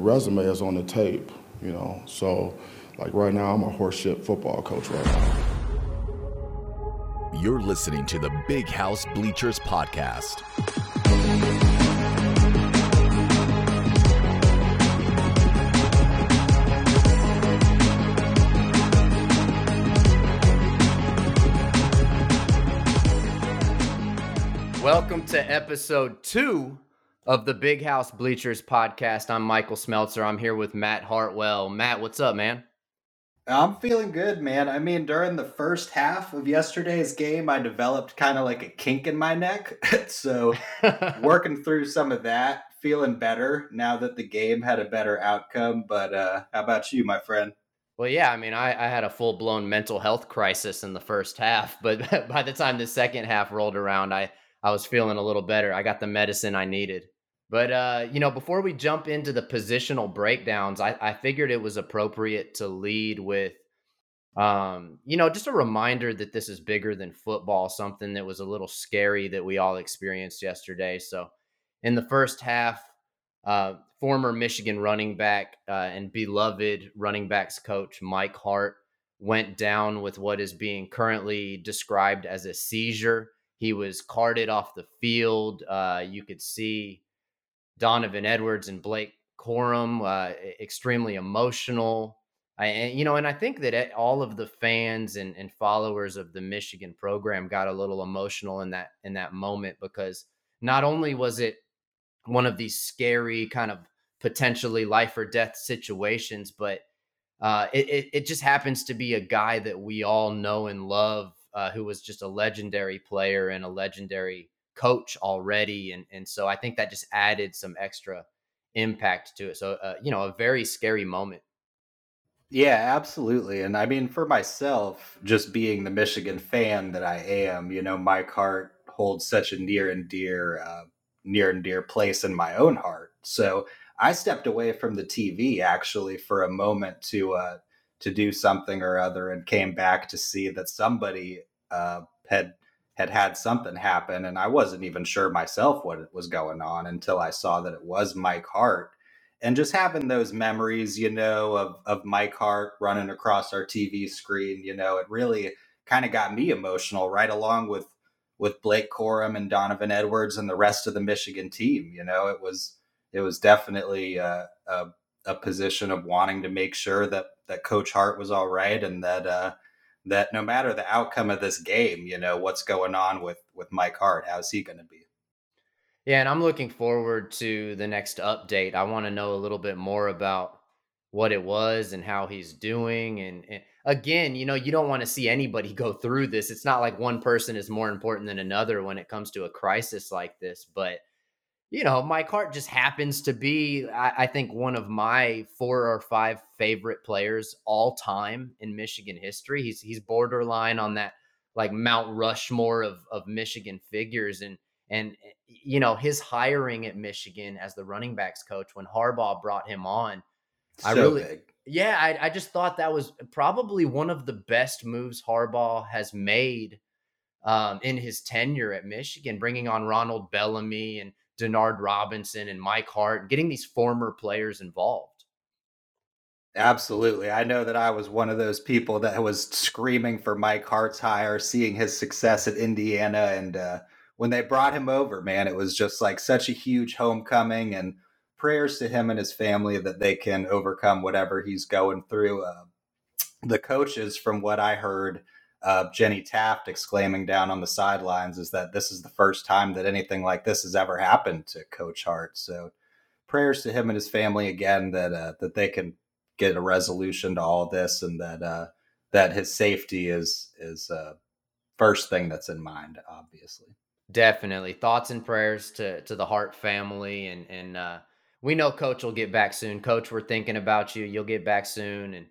resume is on the tape, you know. So, like right now, I'm a horseshit football coach right now. You're listening to the Big House Bleachers Podcast. Welcome to episode two of the Big House Bleachers podcast. I'm Michael Smeltzer. I'm here with Matt Hartwell. Matt, what's up, man? I'm feeling good, man. I mean, during the first half of yesterday's game, I developed kind of like a kink in my neck. so, working through some of that, feeling better now that the game had a better outcome. But uh, how about you, my friend? Well, yeah, I mean, I, I had a full blown mental health crisis in the first half, but by the time the second half rolled around, I, I was feeling a little better. I got the medicine I needed. But uh, you know, before we jump into the positional breakdowns, I, I figured it was appropriate to lead with um, you know, just a reminder that this is bigger than football, something that was a little scary that we all experienced yesterday. So in the first half, uh, former Michigan running back uh, and beloved running backs coach Mike Hart went down with what is being currently described as a seizure. He was carted off the field. Uh, you could see Donovan Edwards and Blake Corum, uh, extremely emotional. I, and, you know, and I think that all of the fans and, and followers of the Michigan program got a little emotional in that in that moment because not only was it one of these scary kind of potentially life or death situations, but uh, it, it, it just happens to be a guy that we all know and love, uh, who was just a legendary player and a legendary coach already, and and so I think that just added some extra impact to it. So uh, you know, a very scary moment. Yeah, absolutely. And I mean, for myself, just being the Michigan fan that I am, you know, my heart holds such a near and dear, uh, near and dear place in my own heart. So I stepped away from the TV actually for a moment to uh, to do something or other, and came back to see that somebody uh, had had had something happen and I wasn't even sure myself what it was going on until I saw that it was Mike Hart. And just having those memories you know of of Mike Hart running across our TV screen you know it really kind of got me emotional right along with with Blake Corum and Donovan Edwards and the rest of the Michigan team you know? It was it was definitely a, a, a position of wanting to make sure that that coach Hart was all right and that uh that no matter the outcome of this game, you know, what's going on with with Mike Hart, how's he going to be? Yeah, and I'm looking forward to the next update. I want to know a little bit more about what it was and how he's doing and, and again, you know, you don't want to see anybody go through this. It's not like one person is more important than another when it comes to a crisis like this, but you know, Mike Hart just happens to be, I, I, think, one of my four or five favorite players all time in Michigan history. He's he's borderline on that like Mount Rushmore of of Michigan figures, and and you know his hiring at Michigan as the running backs coach when Harbaugh brought him on. So I really, big. yeah, I, I just thought that was probably one of the best moves Harbaugh has made um, in his tenure at Michigan, bringing on Ronald Bellamy and Denard Robinson and Mike Hart, getting these former players involved. Absolutely. I know that I was one of those people that was screaming for Mike Hart's hire, seeing his success at Indiana. And uh, when they brought him over, man, it was just like such a huge homecoming and prayers to him and his family that they can overcome whatever he's going through. Uh, the coaches, from what I heard, uh, Jenny Taft exclaiming down on the sidelines is that this is the first time that anything like this has ever happened to Coach Hart. So prayers to him and his family again that uh, that they can get a resolution to all this and that uh, that his safety is is uh, first thing that's in mind. Obviously, definitely thoughts and prayers to to the Hart family and and uh, we know Coach will get back soon. Coach, we're thinking about you. You'll get back soon and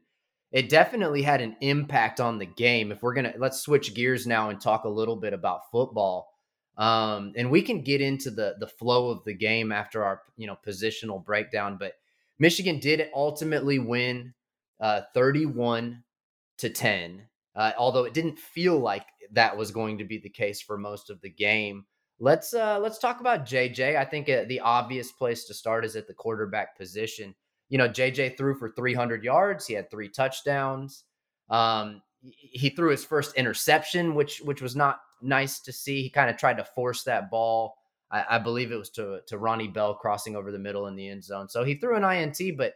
it definitely had an impact on the game. If we're gonna let's switch gears now and talk a little bit about football, um, and we can get into the the flow of the game after our you know positional breakdown. But Michigan did ultimately win uh, thirty one to ten, uh, although it didn't feel like that was going to be the case for most of the game. Let's uh, let's talk about JJ. I think uh, the obvious place to start is at the quarterback position. You know, JJ threw for 300 yards. He had three touchdowns. Um, he threw his first interception, which which was not nice to see. He kind of tried to force that ball. I, I, believe it was to to Ronnie Bell crossing over the middle in the end zone. So he threw an INT, but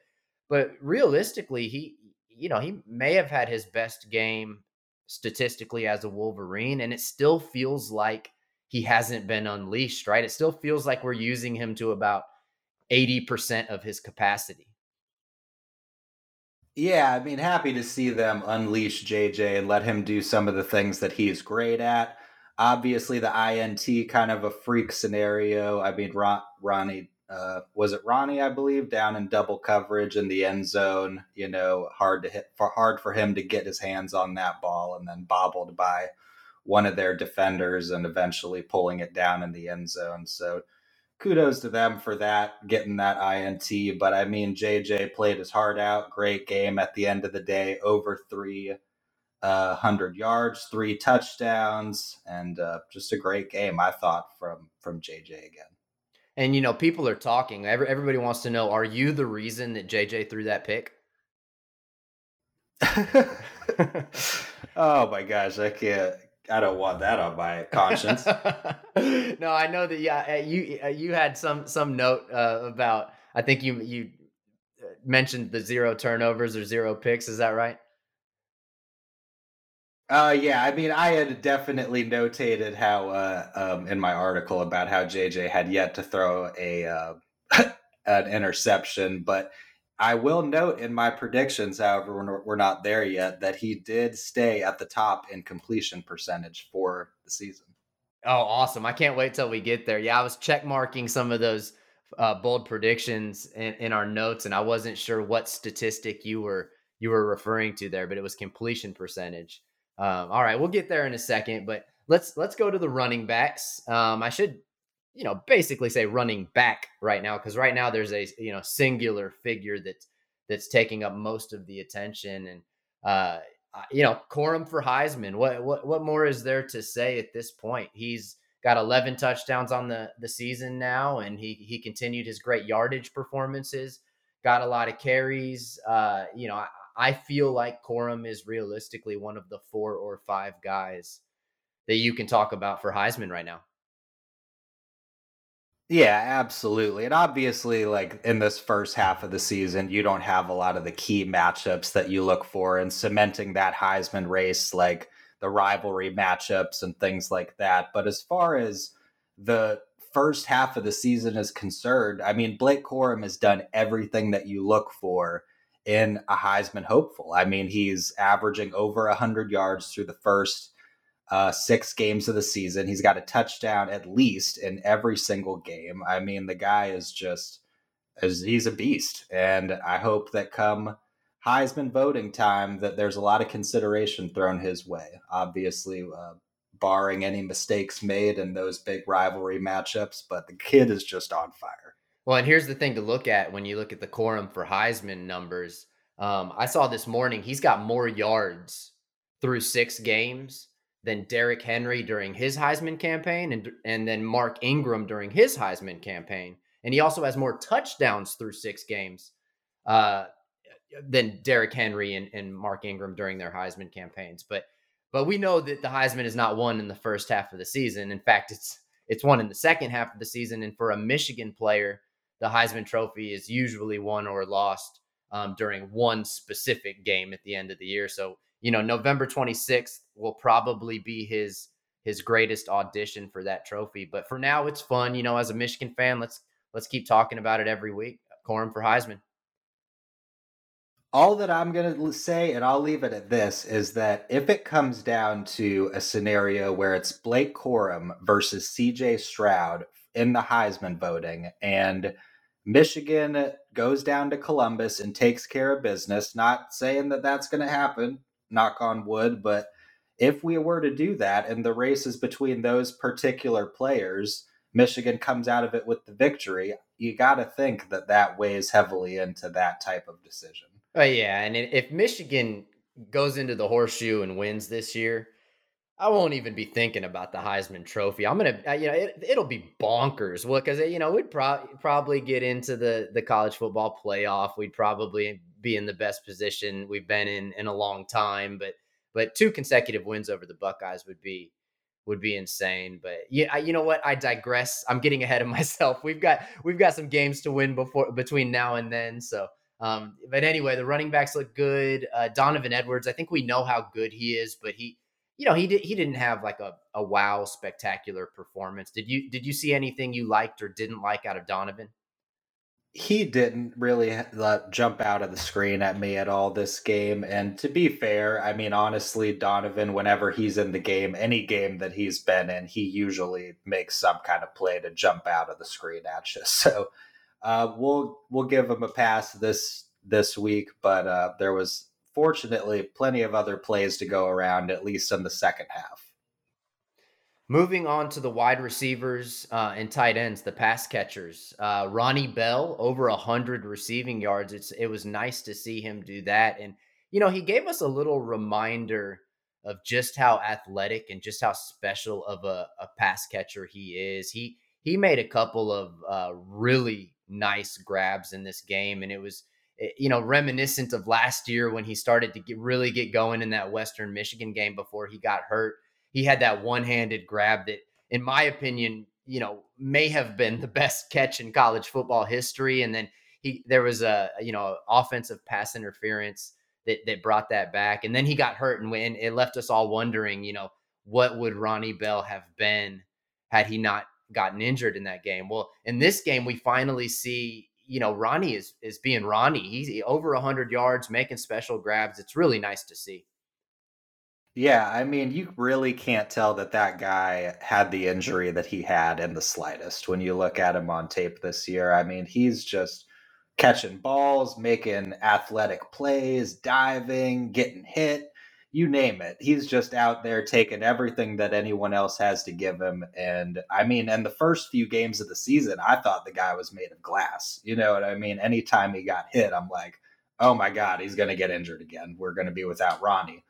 but realistically, he you know he may have had his best game statistically as a Wolverine, and it still feels like he hasn't been unleashed. Right? It still feels like we're using him to about eighty percent of his capacity. Yeah, I mean, happy to see them unleash JJ and let him do some of the things that he's great at. Obviously, the INT kind of a freak scenario. I mean, Ron, Ronnie, uh, was it Ronnie? I believe down in double coverage in the end zone. You know, hard to hit, for hard for him to get his hands on that ball, and then bobbled by one of their defenders, and eventually pulling it down in the end zone. So kudos to them for that, getting that INT. But I mean, JJ played his heart out. Great game at the end of the day, over three uh, hundred yards, three touchdowns, and uh, just a great game. I thought from from JJ again. And you know, people are talking. Every, everybody wants to know: Are you the reason that JJ threw that pick? oh my gosh, I can't. I don't want that on my conscience. no, I know that. Yeah, uh, you uh, you had some some note uh, about. I think you you uh, mentioned the zero turnovers or zero picks. Is that right? Uh, yeah. I mean, I had definitely notated how uh, um, in my article about how JJ had yet to throw a uh, an interception, but I will note in my predictions, however, we're not there yet, that he did stay at the top in completion percentage for the season. Oh, awesome. I can't wait till we get there. Yeah, I was check marking some of those uh, bold predictions in, in our notes, and I wasn't sure what statistic you were you were referring to there, but it was completion percentage. Um, all right, we'll get there in a second, but let's let's go to the running backs. Um, I should you know, basically say running back right now because right now there's a you know singular figure that's that's taking up most of the attention and uh you know Corum for Heisman. What what what more is there to say at this point? He's got 11 touchdowns on the the season now, and he he continued his great yardage performances. Got a lot of carries. Uh, you know, I, I feel like Corum is realistically one of the four or five guys that you can talk about for Heisman right now. Yeah, absolutely. And obviously, like in this first half of the season, you don't have a lot of the key matchups that you look for and cementing that Heisman race, like the rivalry matchups and things like that. But as far as the first half of the season is concerned, I mean, Blake Corum has done everything that you look for in a Heisman hopeful. I mean, he's averaging over 100 yards through the first uh, six games of the season. He's got a touchdown at least in every single game. I mean, the guy is just as he's a beast, and I hope that come Heisman voting time that there's a lot of consideration thrown his way. Obviously, uh, barring any mistakes made in those big rivalry matchups, but the kid is just on fire. Well, and here's the thing to look at when you look at the Corum for Heisman numbers. Um, I saw this morning he's got more yards through six games than Derrick Henry during his Heisman campaign and, and then Mark Ingram during his Heisman campaign. And he also has more touchdowns through six games uh, than Derrick Henry and, and Mark Ingram during their Heisman campaigns. But but we know that the Heisman is not won in the first half of the season. In fact, it's it's won in the second half of the season. And for a Michigan player, the Heisman Trophy is usually won or lost um, during one specific game at the end of the year. So you know, November 26th will probably be his his greatest audition for that trophy. But for now, it's fun. You know, as a Michigan fan, let's let's keep talking about it every week. Corum for Heisman. All that I'm going to say, and I'll leave it at this, is that if it comes down to a scenario where it's Blake Corum versus CJ Stroud in the Heisman voting, and Michigan goes down to Columbus and takes care of business, not saying that that's going to happen, knock on wood. But if we were to do that and the races between those particular players, Michigan comes out of it with the victory, you got to think that that weighs heavily into that type of decision. Oh, yeah. And if Michigan goes into the horseshoe and wins this year, I won't even be thinking about the Heisman Trophy. I'm gonna, you know, it, will be bonkers. Well, because you know we'd pro- probably get into the the college football playoff. We'd probably be in the best position we've been in in a long time. But but two consecutive wins over the Buckeyes would be would be insane. But yeah, you know what? I digress. I'm getting ahead of myself. We've got we've got some games to win before between now and then. So, um, but anyway, the running backs look good. Uh, Donovan Edwards, I think we know how good he is, but he you know, he did he didn't have like a, a wow spectacular performance. Did you did you see anything you liked or didn't like out of Donovan? He didn't really jump out of the screen at me at all this game. And to be fair, I mean, honestly, Donovan, whenever he's in the game, any game that he's been in, he usually makes some kind of play to jump out of the screen at you. So uh, we'll we'll give him a pass this this week. But uh, there was fortunately plenty of other plays to go around, at least in the second half. Moving on to the wide receivers uh, and tight ends, the pass catchers. Uh, Ronnie Bell over hundred receiving yards. It's it was nice to see him do that, and you know he gave us a little reminder of just how athletic and just how special of a, a pass catcher he is. He he made a couple of uh, really nice grabs in this game, and it was Eh, you know, reminiscent of last year when he started to get, really get going in that Western Michigan game before he got hurt. He had that one-handed grab that, in my opinion, you know, may have been the best catch in college football history. And then he there was a you know offensive pass interference that that brought that back, and then he got hurt, and it left us all wondering, you know, what would Ronnie Bell have been had he not gotten injured in that game? Well, in this game, we finally see you know, Ronnie is is being Ronnie. He's over hundred yards, making special grabs. It's really nice to see. Yeah, I mean, you really can't tell that that guy had the injury that he had in the slightest when you look at him on tape this year. I mean, he's just catching balls, making athletic plays, diving, getting hit you name it. He's just out there taking everything that anyone else has to give him. And I mean, in the first few games of the season, I thought the guy was made of glass. You know what I mean? Anytime he got hit, I'm like, oh my God, he's going to get injured again. We're going to be without Ronnie.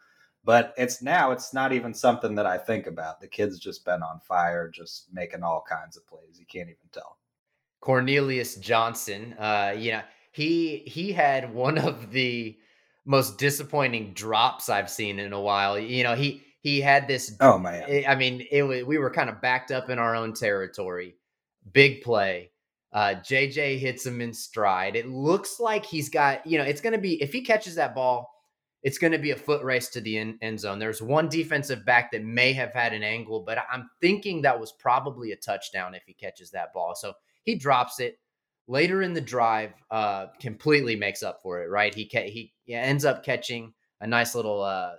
But it's now, it's not even something that I think about. The kid's just been on fire, just making all kinds of plays. You can't even tell. Cornelius Johnson, uh, you know, he he had one of the most disappointing drops I've seen in a while. You know, he he had this. Oh man! I mean, it was we were kind of backed up in our own territory. Big play. Uh, JJ hits him in stride. It looks like he's got. You know, it's going to be if he catches that ball. It's going to be a foot race to the end, end zone. There's one defensive back that may have had an angle, but I'm thinking that was probably a touchdown if he catches that ball. So he drops it later in the drive uh, completely makes up for it, right? He ca- he ends up catching a nice little uh,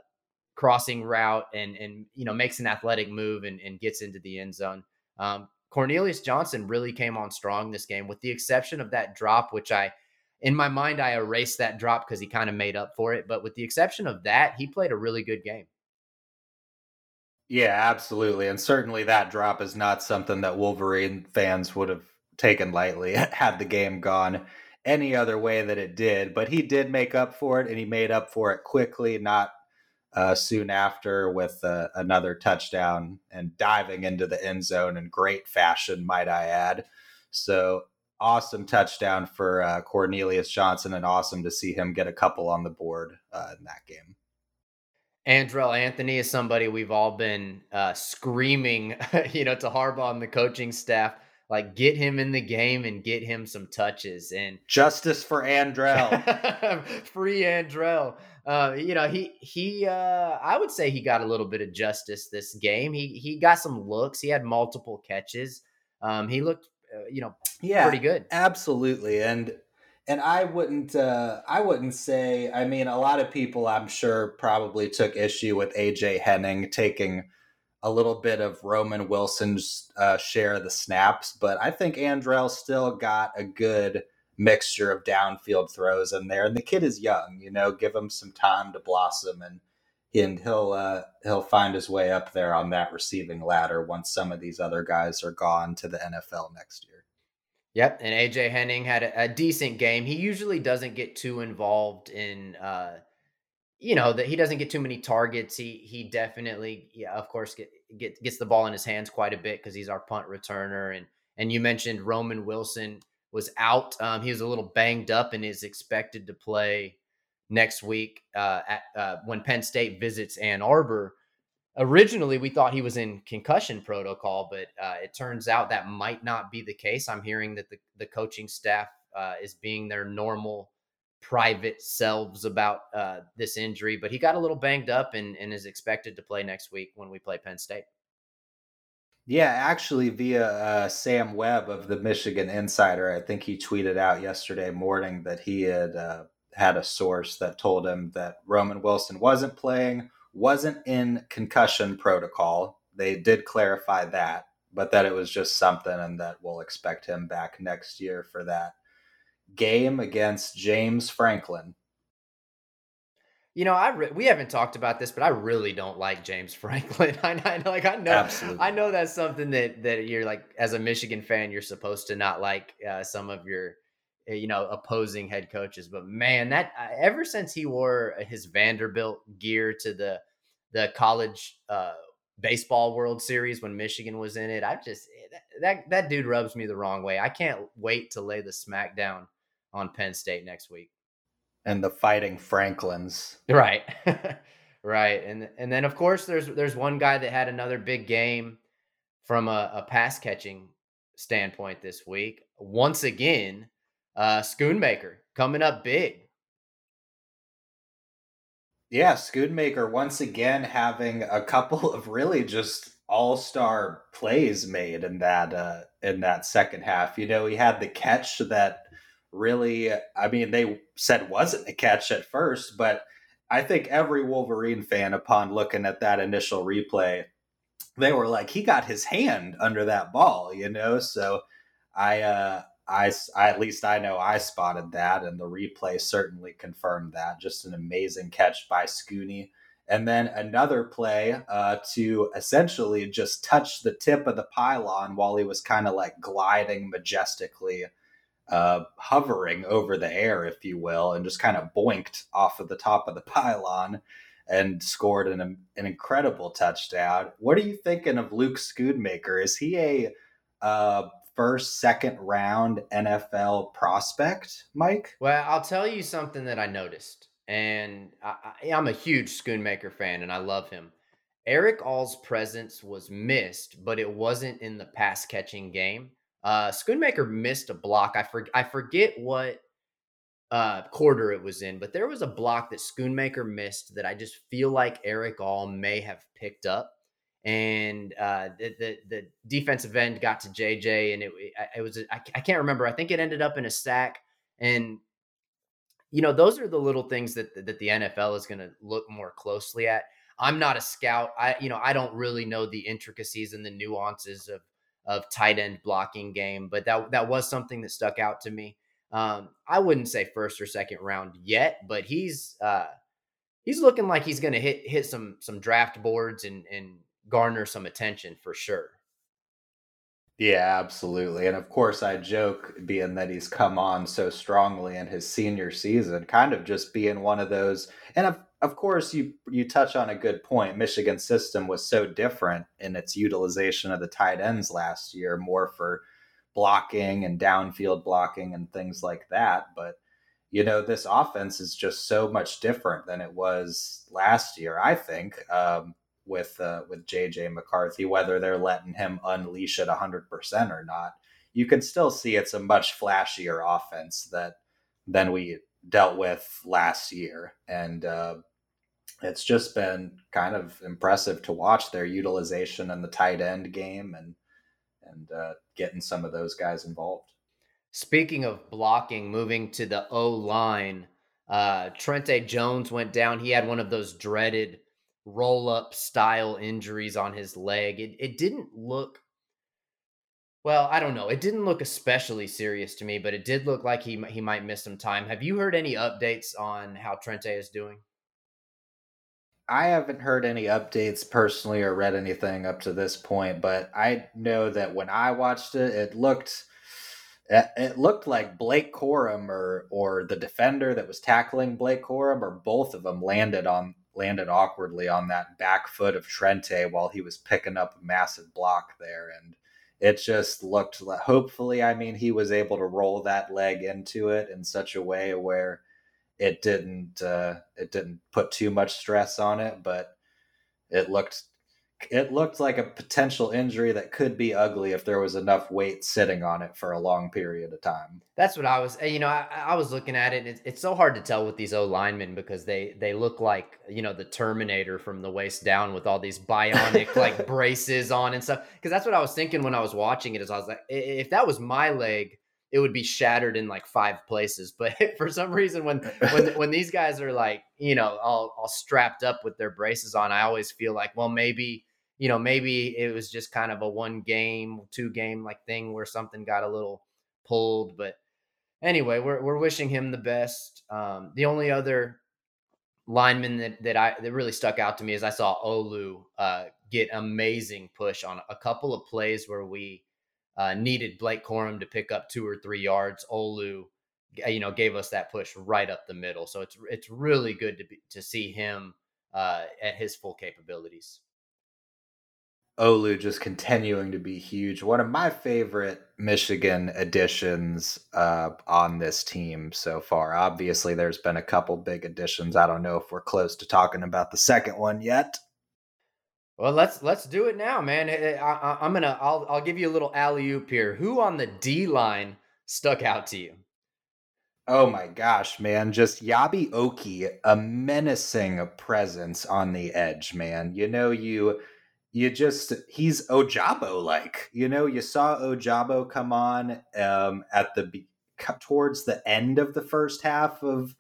crossing route and and you know makes an athletic move and, and gets into the end zone. Um, Cornelius Johnson really came on strong this game, with the exception of that drop, which I in my mind I erased that drop because he kind of made up for it. But with the exception of that, he played a really good game. Yeah, absolutely. And certainly that drop is not something that Wolverine fans would have taken lightly had the game gone any other way that it did. But he did make up for it, and he made up for it quickly, not uh, soon after, with uh, another touchdown and diving into the end zone in great fashion, might I add. So awesome touchdown for uh, Cornelius Johnson, and awesome to see him get a couple on the board uh, in that game. Andrel Anthony is somebody we've all been uh, screaming, you know, to Harbaugh and the coaching staff like get him in the game and get him some touches and justice for Andrel, free Andrel. Uh, you know he he uh, I would say he got a little bit of justice this game. He he got some looks. He had multiple catches. Um, he looked you know yeah pretty good. Absolutely, and and I wouldn't uh, I wouldn't say. I mean, a lot of people I'm sure probably took issue with AJ Henning taking a little bit of Roman Wilson's uh, share of the snaps, but I think Andrel still got a good mixture of downfield throws in there. And the kid is young, you know, give him some time to blossom and and he'll uh, he'll find his way up there on that receiving ladder once some of these other guys are gone to the NFL next year. Yep, and AJ Henning had a, a decent game. He usually doesn't get too involved in uh, you know that he doesn't get too many targets. He he definitely, yeah, of course, get, get gets the ball in his hands quite a bit because he's our punt returner. And and you mentioned Roman Wilson was out. Um, he was a little banged up and is expected to play next week uh, at, uh, when Penn State visits Ann Arbor. Originally, we thought he was in concussion protocol, but uh, it turns out that might not be the case. I'm hearing that the, the coaching staff uh, is being their normal private selves about uh, this injury, but he got a little banged up and, and is expected to play next week when we play Penn State. Yeah, actually, via uh, Sam Webb of the Michigan Insider, I think he tweeted out yesterday morning that he had uh, had a source that told him that Roman Wilson wasn't playing, wasn't in concussion protocol. They did clarify that, but that it was just something and that we'll expect him back next year for that game against James Franklin. You know, I re- we haven't talked about this, but I really don't like James Franklin. I, I like I know Absolutely. I know that's something that that you're like as a Michigan fan you're supposed to not like uh, some of your you know opposing head coaches, but man, that uh, ever since he wore his Vanderbilt gear to the the college uh, baseball World Series when Michigan was in it, I just eh, that that dude rubs me the wrong way. I can't wait to lay the smackdown on Penn State next week. And the Fighting Franklins. Right. right. And and then of course there's there's one guy that had another big game from a, a pass catching standpoint this week. Once again, uh Schoonmaker coming up big. Yeah, Schoonmaker once again having a couple of really just all-star plays made in that uh in that second half. You know, he had the catch that really, I mean, they said wasn't a catch at first, but I think every Wolverine fan, upon looking at that initial replay, they were like, he got his hand under that ball, you know? So I, uh, I, I, at least I know I spotted that, and the replay certainly confirmed that. Just an amazing catch by Scooney. And then another play uh, to essentially just touch the tip of the pylon while he was kind of like gliding majestically uh, hovering over the air, if you will, and just kind of boinked off of the top of the pylon and scored an, an incredible touchdown. What are you thinking of Luke Schoonmaker? Is he a uh, first, second round NFL prospect, Mike? Well, I'll tell you something that I noticed, and I, am a huge Schoonmaker fan, and I love him. Erick All's presence was missed, but it wasn't in the pass catching game. Uh, Schoonmaker missed a block. I for, I forget what uh, quarter it was in, but there was a block that Schoonmaker missed that I just feel like Eric All may have picked up. And uh, the, the, the defensive end got to JJ, and it it was I, I can't remember. I think it ended up in a sack. And you know, those are the little things that that the NFL is going to look more closely at. I'm not a scout. I you know I don't really know the intricacies and the nuances of of tight end blocking game, but that that was something that stuck out to me. Um, I wouldn't say first or second round yet, but he's uh, he's looking like he's going to hit hit some some draft boards and and garner some attention for sure. Yeah, absolutely. And of course, I joke being that he's come on so strongly in his senior season, kind of just being one of those. And of, of course, you you touch on a good point. Michigan's system was so different in its utilization of the tight ends last year, more for blocking and downfield blocking and things like that. But you know, this offense is just so much different than it was last year. I think. Um, with uh, with JJ McCarthy, whether they're letting him unleash it hundred percent or not. You can still see it's a much flashier offense that than we dealt with last year, and uh, it's just been kind of impressive to watch their utilization in the tight end game and and uh, getting some of those guys involved. Speaking of blocking, moving to the O line, uh, Trente Jones went down. He had one of those dreaded roll up style injuries on his leg. It it didn't look well, I don't know. It didn't look especially serious to me, but it did look like he he might miss some time. Have you heard any updates on how Trente is doing? I haven't heard any updates personally or read anything up to this point, but I know that when I watched it, it looked eh, it looked like Blake Corum or or the defender that was tackling Blake Corum or both of them landed on landed awkwardly on that back foot of Trente while he was picking up a massive block there. And it just looked like hopefully I mean he was able to roll that leg into it in such a way where it didn't uh, it didn't put too much stress on it but it looked it looked like a potential injury that could be ugly if there was enough weight sitting on it for a long period of time. That's what I was, eh, you know, I, I was looking at it. It's, it's, so hard to tell with these O linemen because they they look like you know the Terminator from the waist down with all these bionic like braces on and stuff. Because that's what I was thinking when I was watching it. Is I was like, if that was my leg, it would be shattered in like five places. But for some reason, when when when these guys are like, you know, all all strapped up with their braces on, I always feel like, well, maybe you know, maybe it was just kind of a one game, two game like thing where something got a little pulled. But anyway, we're we're wishing him the best. Um, the only other lineman that that I that really stuck out to me is I saw Olu uh, get amazing push on a couple of plays where we uh, needed Blake Corum to pick up two or three yards. Olu, you know, gave us that push right up the middle. So it's it's really good to be, to see him uh, at his full capabilities. Olu just continuing to be huge. One of my favorite Michigan additions uh, on this team so far. Obviously, there's been a couple big additions. I don't know if we're close to talking about the second one yet. Well, let's let's do it now, man. I, am gonna I'll I'll give you a little alley oop here. Who on the D line stuck out to you? Oh my gosh, man. Just Eyabi Okie, a menacing presence on the edge, man. You know, you you just he's Ojabo like. You know, you saw Ojabo come on um, at the towards the end of the first half of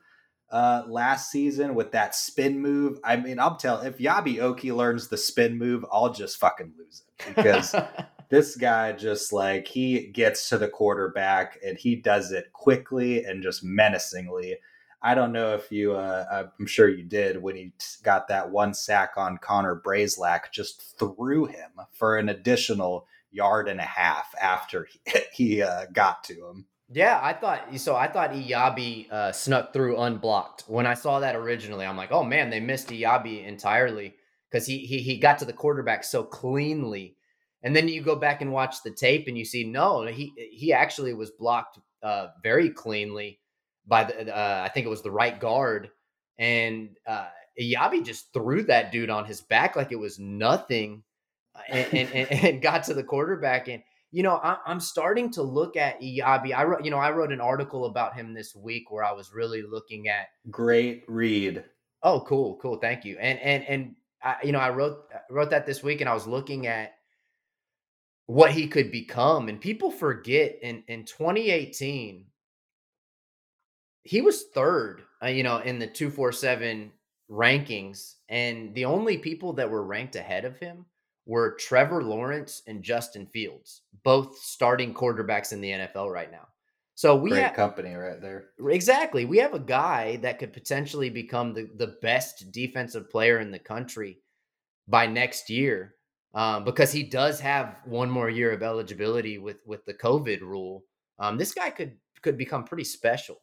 uh, last season with that spin move. I mean, I'll tell if Eyabi Okie learns the spin move, I'll just fucking lose it because this guy just like he gets to the quarterback and he does it quickly and just menacingly. I don't know if you, uh, uh I'm sure you did when he got that one sack on Connor Bazelak, just threw him for an additional yard and a half after he, he uh, got to him. Yeah, I thought so. I thought Eyabi uh, snuck through unblocked. When I saw that originally, I'm like, oh man, they missed Eyabi entirely because he, he he got to the quarterback so cleanly. And then you go back and watch the tape, and you see no, he he actually was blocked uh, very cleanly by the uh, I think it was the right guard, and uh, Eyabi just threw that dude on his back like it was nothing, uh, and, and, and got to the quarterback. And you know, I, am starting to look at Eyabi. I wrote, you know, I wrote an article about him this week where I was really looking at. Great read. Oh, cool, cool. Thank you. And and and I, you know, I wrote wrote that this week, and I was looking at what he could become. And people forget in in 2018 he was third, uh, you know, in the 247 rankings. And the only people that were ranked ahead of him were Trevor Lawrence and Justin Fields, both starting quarterbacks in the NFL right now. So we Great have company right there. Exactly. We have a guy that could potentially become the, the best defensive player in the country by next year. Um, because he does have one more year of eligibility with with the COVID rule. Um, this guy could could become pretty special.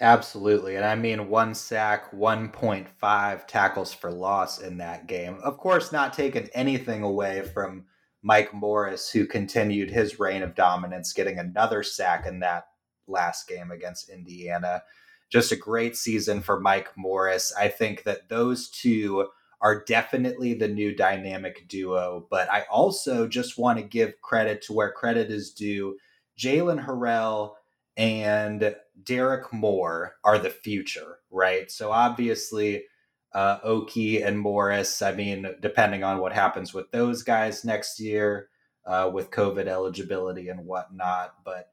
Absolutely. And I mean, one sack, 1.5 tackles for loss in that game. Of course, not taking anything away from Mike Morris, who continued his reign of dominance, getting another sack in that last game against Indiana. Just a great season for Mike Morris. I think that those two are definitely the new dynamic duo, but I also just want to give credit to where credit is due. Jaylen Harrell and Derrick Moore are the future, right? So obviously, uh, Okie and Morris. I mean, depending on what happens with those guys next year, uh, with COVID eligibility and whatnot, but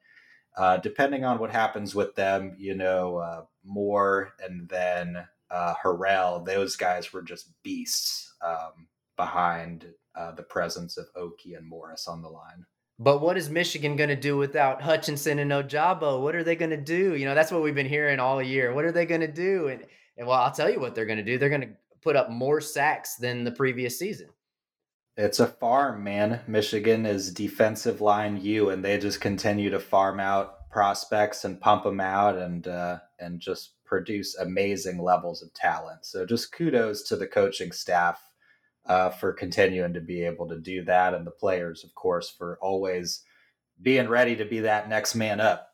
uh, depending on what happens with them, you know, uh, Moore and then uh, Harrell, those guys were just beasts um, behind uh, the presence of Okie and Morris on the line. But what is Michigan going to do without Hutchinson and Ojabo? What are they going to do? You know, that's what we've been hearing all year. What are they going to do? And, and well, I'll tell you what they're going to do. They're going to put up more sacks than the previous season. It's a farm, man. Michigan is defensive line U, and they just continue to farm out prospects and pump them out, and uh, and just produce amazing levels of talent. So just kudos to the coaching staff uh, for continuing to be able to do that, and the players, of course, for always being ready to be that next man up.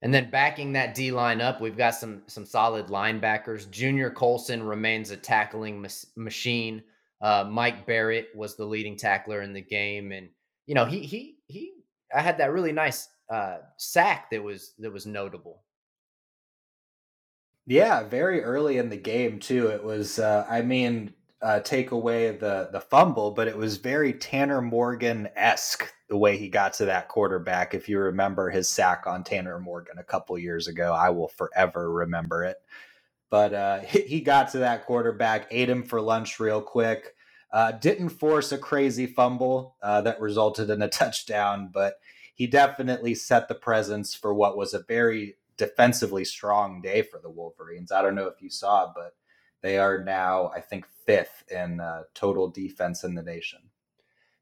And then backing that D line up, we've got some some solid linebackers. Junior Colson remains a tackling mas- machine. Uh, Mike Barrett was the leading tackler in the game, and you know he he he. I had that really nice uh, sack that was that was notable. Yeah, very early in the game too. It was. Uh, I mean, uh, take away the the fumble, but it was very Tanner Morgan esque the way he got to that quarterback. If you remember his sack on Tanner Morgan a couple years ago, I will forever remember it. But uh, he got to that quarterback, ate him for lunch real quick. Uh, didn't force a crazy fumble uh, that resulted in a touchdown, but he definitely set the presence for what was a very defensively strong day for the Wolverines. I don't know if you saw, but they are now, I think, fifth in uh, total defense in the nation.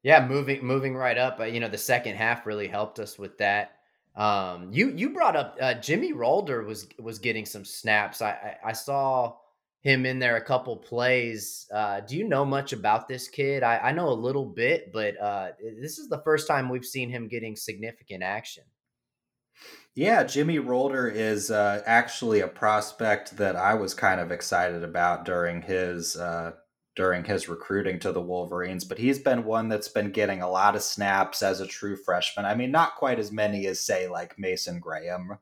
Yeah, moving moving right up. You know, the second half really helped us with that. Um, you you brought up uh, Jimmy Rolder was was getting some snaps. I, I, I saw him in there a couple plays. Uh, do you know much about this kid? I, I know a little bit, but uh, this is the first time we've seen him getting significant action. Yeah, Jimmy Rolder is uh, actually a prospect that I was kind of excited about during his uh, during his recruiting to the Wolverines, but he's been one that's been getting a lot of snaps as a true freshman. I mean, not quite as many as say like Mason Graham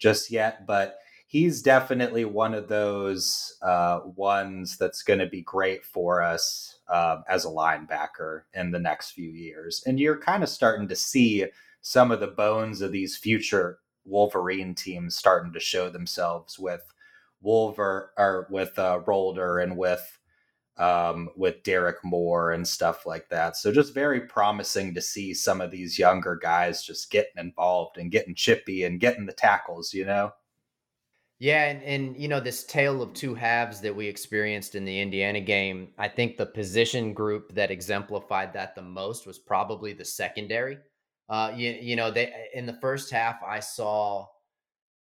just yet, but he's definitely one of those uh, ones that's going to be great for us uh, as a linebacker in the next few years. And you're kind of starting to see some of the bones of these future Wolverine teams starting to show themselves with Wolver or with uh, Rolder and with um, with Derrick Moore and stuff like that. So just very promising to see some of these younger guys just getting involved and getting chippy and getting the tackles. You know. Yeah, and, and you know this tale of two halves that we experienced in the Indiana game. I think the position group that exemplified that the most was probably the secondary. Uh, you, you know, they in the first half, I saw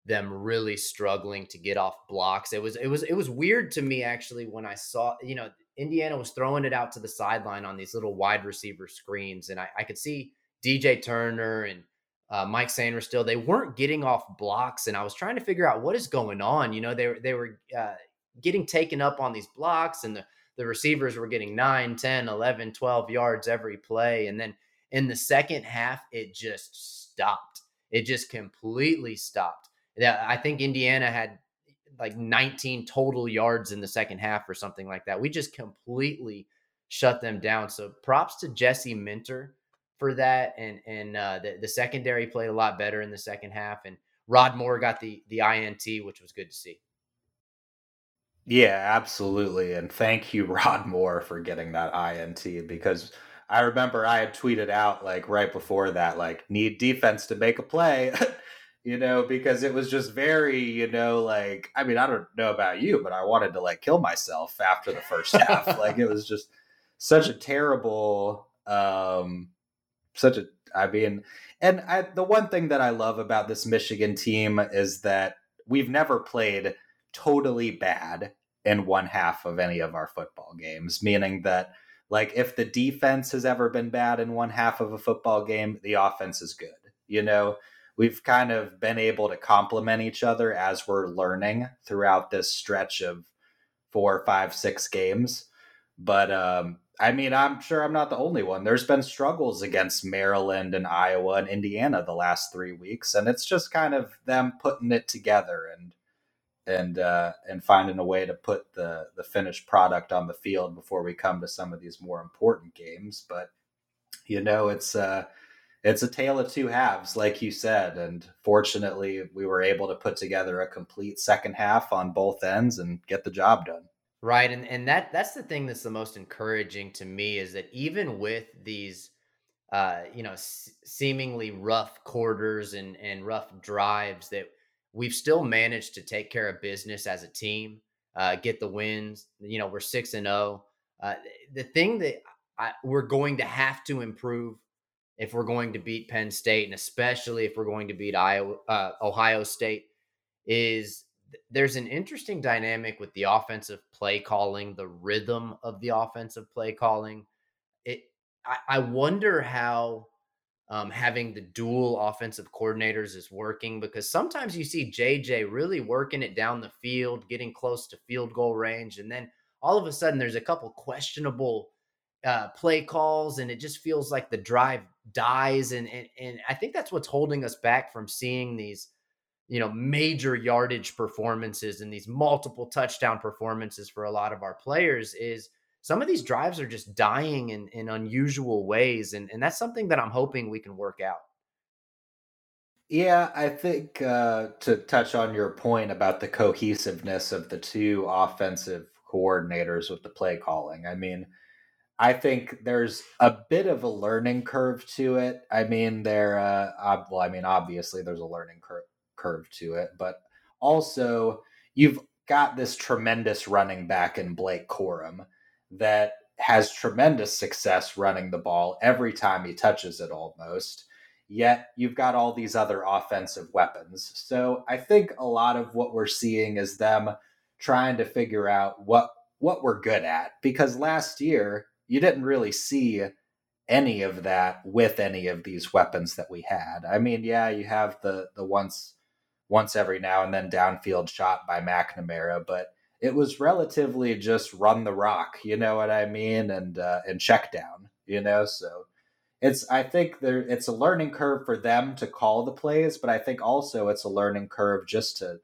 them really struggling to get off blocks. It was it was it was weird to me actually when I saw you know Indiana was throwing it out to the sideline on these little wide receiver screens, and I, I could see DJ Turner and uh, Mike Sainristil. They weren't getting off blocks, and I was trying to figure out what is going on. You know, they they were uh, getting taken up on these blocks, and the the receivers were getting 9, 10, 11, 12 yards every play, and then in the second half, it just stopped. It just completely stopped. I think Indiana had like 19 total yards in the second half or something like that. We just completely shut them down. So props to Jesse Minter for that. And and uh, the, the secondary played a lot better in the second half. And Rod Moore got the the INT, which was good to see. Yeah, absolutely. And thank you, Rod Moore, for getting that INT because – I remember I had tweeted out like right before that, like need defense to make a play, you know, because it was just very, you know, like I mean, I don't know about you, but I wanted to like kill myself after the first half. like it was just such a terrible, um, such a. I mean, and I, the one thing that I love about this Michigan team is that we've never played totally bad in one half of any of our football games, meaning that like if the defense has ever been bad in one half of a football game, the offense is good. You know, we've kind of been able to complement each other as we're learning throughout this stretch of four, five, six games. But um, I mean, I'm sure I'm not the only one. There's been struggles against Maryland and Iowa and Indiana the last three weeks, and it's just kind of them putting it together and and uh, and finding a way to put the the finished product on the field before we come to some of these more important games. But you know, it's uh, it's a tale of two halves, like you said, and fortunately, we were able to put together a complete second half on both ends and get the job done. Right, and and that that's the thing that's the most encouraging to me is that even with these uh, you know, s- seemingly rough quarters and and rough drives that we've still managed to take care of business as a team, uh, get the wins. You know, we're six and zero. Oh. Uh, the thing that I, we're going to have to improve if we're going to beat Penn State, and especially if we're going to beat Iowa, uh, Ohio State, is there's an interesting dynamic with the offensive play calling, the rhythm of the offensive play calling. It, I, I wonder how um, having the dual offensive coordinators is working because sometimes you see JJ really working it down the field, getting close to field goal range, and then all of a sudden there's a couple questionable uh, play calls, and it just feels like the drive dies. And, and and I think that's what's holding us back from seeing these, you know, major yardage performances and these multiple touchdown performances for a lot of our players. Is some of these drives are just dying in in unusual ways, and and that's something that I'm hoping we can work out. Yeah, I think uh, to touch on your point about the cohesiveness of the two offensive coordinators with the play calling. I mean, I think there's a bit of a learning curve to it. I mean, there, uh, well, I mean, obviously there's a learning cur- curve to it, but also you've got this tremendous running back in Blake Corum that has tremendous success running the ball every time he touches it almost. Yet you've got all these other offensive weapons. So I think a lot of what we're seeing is them trying to figure out what what we're good at because last year you didn't really see any of that with any of these weapons that we had. I mean, yeah, you have the the once once every now and then downfield shot by McNamara, but it was relatively just run the rock, you know what I mean, and uh, and check down, you know. So it's I think there it's a learning curve for them to call the plays, but I think also it's a learning curve just to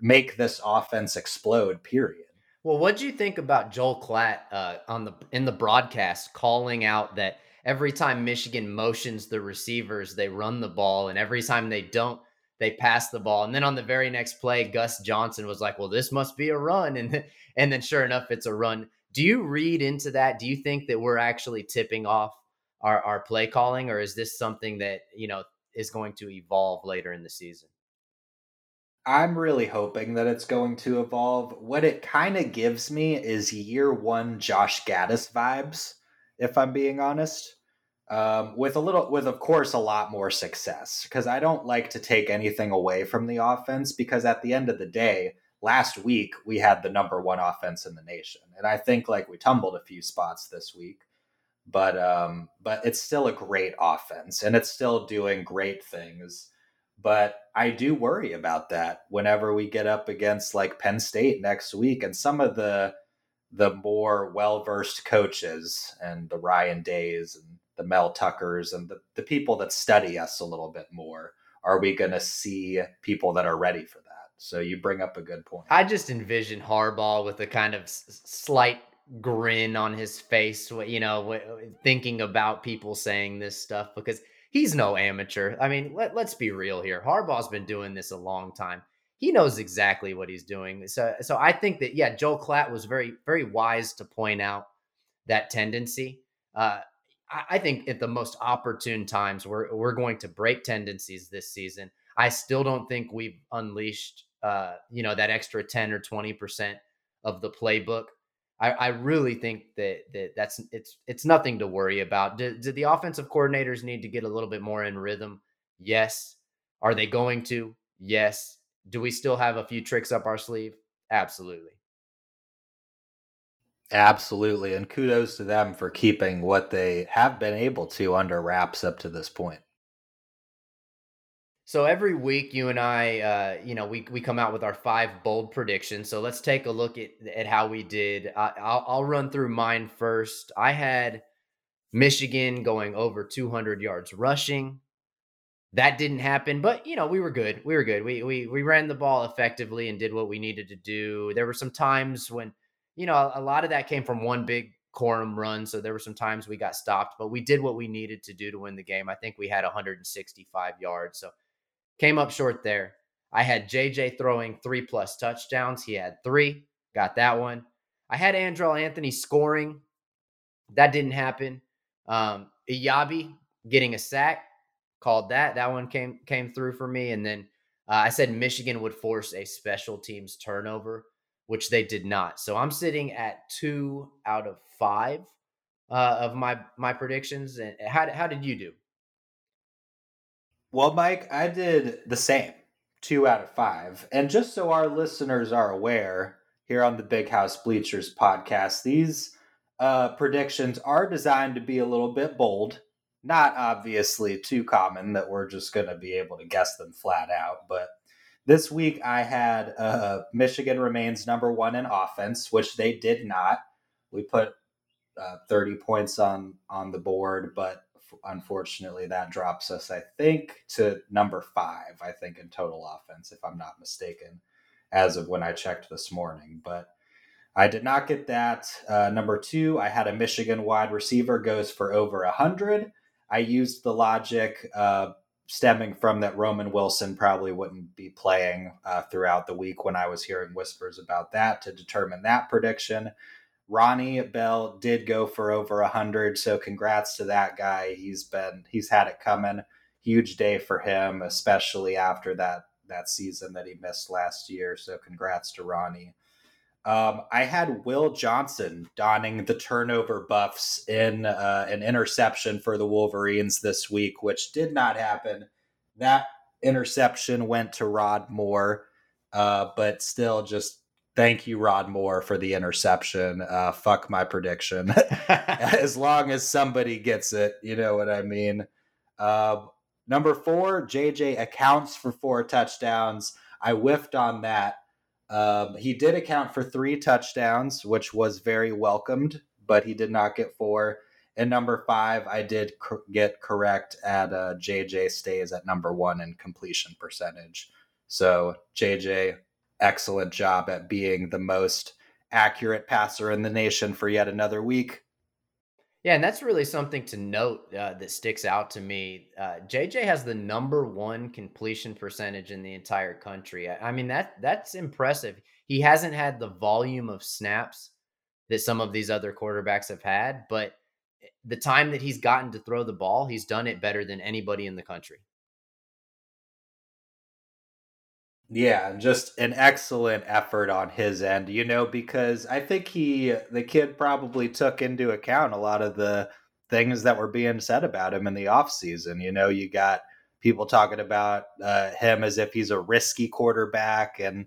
make this offense explode. Period. Well, what do you think about Joel Klatt uh, on the in the broadcast calling out that every time Michigan motions the receivers, they run the ball, and every time they don't, they pass the ball. And then on the very next play, Gus Johnson was like, "Well, this must be a run," and and then sure enough, it's a run. Do you read into that? Do you think that we're actually tipping off our our play calling, or is this something that you know is going to evolve later in the season? I'm really hoping that it's going to evolve. What it kind of gives me is year one Josh Gattis vibes, if I'm being honest. Um, with a little, with of course a lot more success, because I don't like to take anything away from the offense. Because at the end of the day, last week we had the number one offense in the nation, and I think like we tumbled a few spots this week, but um, but it's still a great offense, and it's still doing great things but I do worry about that whenever we get up against like Penn State next week and some of the the more well-versed coaches and the Ryan Days and the Mel Tuckers and the, the people that study us a little bit more. Are we going to see people that are ready for that? So you bring up a good point. I just envision Harbaugh with a kind of s- slight grin on his face, you know, thinking about people saying this stuff because he's no amateur. I mean, let, let's be real here. Harbaugh's been doing this a long time. He knows exactly what he's doing. So, so I think that yeah, Joel Klatt was very, very wise to point out that tendency. Uh, I, think at the most opportune times, we're we're going to break tendencies this season. I still don't think we've unleashed, uh, you know, that extra ten or twenty percent of the playbook I, I really think that that that's it's it's nothing to worry about. Do, do the offensive coordinators need to get a little bit more in rhythm? Yes. Are they going to? Yes. Do we still have a few tricks up our sleeve? Absolutely. Absolutely. And kudos to them for keeping what they have been able to under wraps up to this point. So every week, you and I, uh, you know, we we come out with our five bold predictions. So let's take a look at at how we did. I, I'll, I'll run through mine first. I had Michigan going over 200 yards rushing. That didn't happen, but you know we were good. We were good. We we we ran the ball effectively and did what we needed to do. There were some times when, you know, a lot of that came from one big Corum run. So there were some times we got stopped, but we did what we needed to do to win the game. I think we had 165 yards. So Came up short there. I had JJ throwing three plus touchdowns. He had three, got that one. I had Andrel Anthony scoring. That didn't happen. Um, Eyabi getting a sack, called that. That one came came through for me. And then uh, I said Michigan would force a special teams turnover, which they did not. So I'm sitting at two out of five uh, of my my predictions. And how how did you do? Well, Mike, I did the same, two out of five. And just so our listeners are aware, here on the Big House Bleachers podcast, these uh, predictions are designed to be a little bit bold. Not obviously too common that we're just going to be able to guess them flat out, but this week I had uh, Michigan remains number one in offense, which they did not. We put uh, 30 points on on the board, but unfortunately that drops us, I think, to number five. I think in total offense, if I'm not mistaken, as of when I checked this morning. But I did not get that. Uh, number two, I had a Michigan wide receiver goes for over a hundred. I used the logic uh, stemming from that Roman Wilson probably wouldn't be playing uh, throughout the week when I was hearing whispers about that to determine that prediction. Ronnie Bell did go for over a hundred, so congrats to that guy. He's been he's had it coming. Huge day for him, especially after that that season that he missed last year. So congrats to Ronnie. Um, I had Will Johnson donning the turnover buffs in uh, an interception for the Wolverines this week, which did not happen. That interception went to Rod Moore, uh, but still, just thank you, Rod Moore, for the interception. Uh, fuck my prediction. as long as somebody gets it, you know what I mean. Uh, number four, JJ accounts for four touchdowns. I whiffed on that. Um, he did account for three touchdowns, which was very welcomed, but he did not get four. And number five, I did get correct at uh, JJ stays at number one in completion percentage. So, JJ, excellent job at being the most accurate passer in the nation for yet another week. Yeah, and that's really something to note uh, that sticks out to me. Uh, JJ has the number one completion percentage in the entire country. I, I mean that that's impressive. He hasn't had the volume of snaps that some of these other quarterbacks have had, but eh, the time that he's gotten to throw the ball, he's done it better than anybody in the country. Yeah, just an excellent effort on his end, you know, because I think he, the kid probably took into account a lot of the things that were being said about him in the offseason. You know, you got people talking about uh, him as if he's a risky quarterback and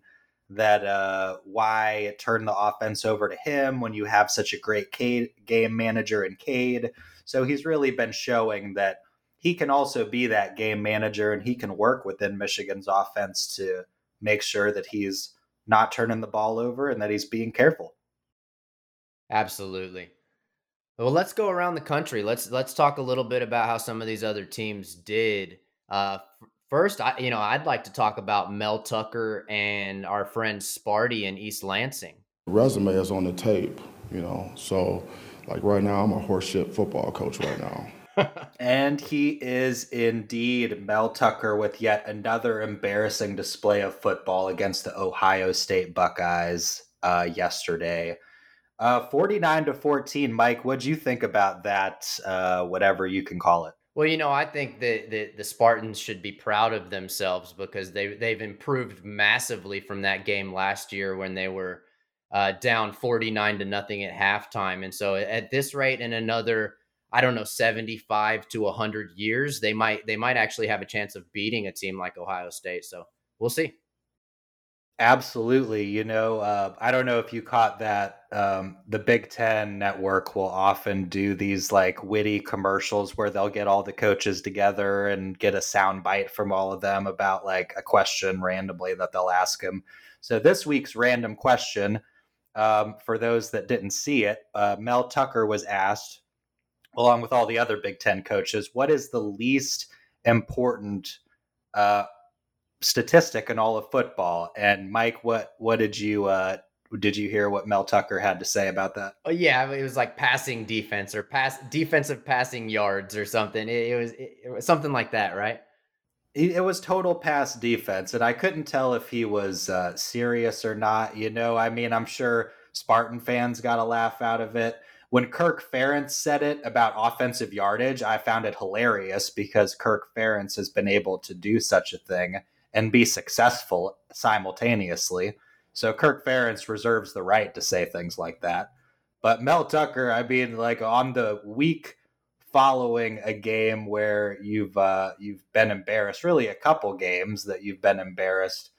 that uh, why turn the offense over to him when you have such a great Cade, game manager in Cade. So he's really been showing that he can also be that game manager and he can work within Michigan's offense to make sure that he's not turning the ball over and that he's being careful. Absolutely. Well, let's go around the country. Let's let's talk a little bit about how some of these other teams did. Uh, first, I you know I'd like to talk about Mel Tucker and our friend Sparty in East Lansing. resume is on the tape, you know. So, like right now, I'm a horseshit football coach right now and he is indeed Mel Tucker with yet another embarrassing display of football against the Ohio State Buckeyes uh, yesterday. Uh, 49 to 14. Mike, what'd you think about that? Uh, whatever you can call it. Well, you know, I think that the, the Spartans should be proud of themselves because they they've improved massively from that game last year when they were uh, down 49 to nothing at halftime. And so at this rate, in another I don't know 75 to 100 years, they might they might actually have a chance of beating a team like Ohio State. So we'll see. Absolutely. You know, uh, I don't know if you caught that. Um, the Big Ten network will often do these like witty commercials where they'll get all the coaches together and get a sound bite from all of them about like a question randomly that they'll ask them. So this week's random question, um, for those that didn't see it, uh, Mel Tucker was asked along with all the other Big Ten coaches, what is the least important uh, statistic in all of football? And Mike, what what did you uh, did you hear what Mel Tucker had to say about that? Oh yeah, it was like passing defense or pass defensive passing yards or something. It, it was it, it was something like that, right? It was total pass defense, and I couldn't tell if he was uh, serious or not. You know, I mean, I'm sure Spartan fans got a laugh out of it when Kirk Ferentz said it about offensive yardage, I found it hilarious because Kirk Ferentz has been able to do such a thing and be successful simultaneously. So Kirk Ferentz reserves the right to say things like that. but Mel Tucker, I mean, like on the week following a game where you've uh, you've been embarrassed, really a couple games that you've been embarrassed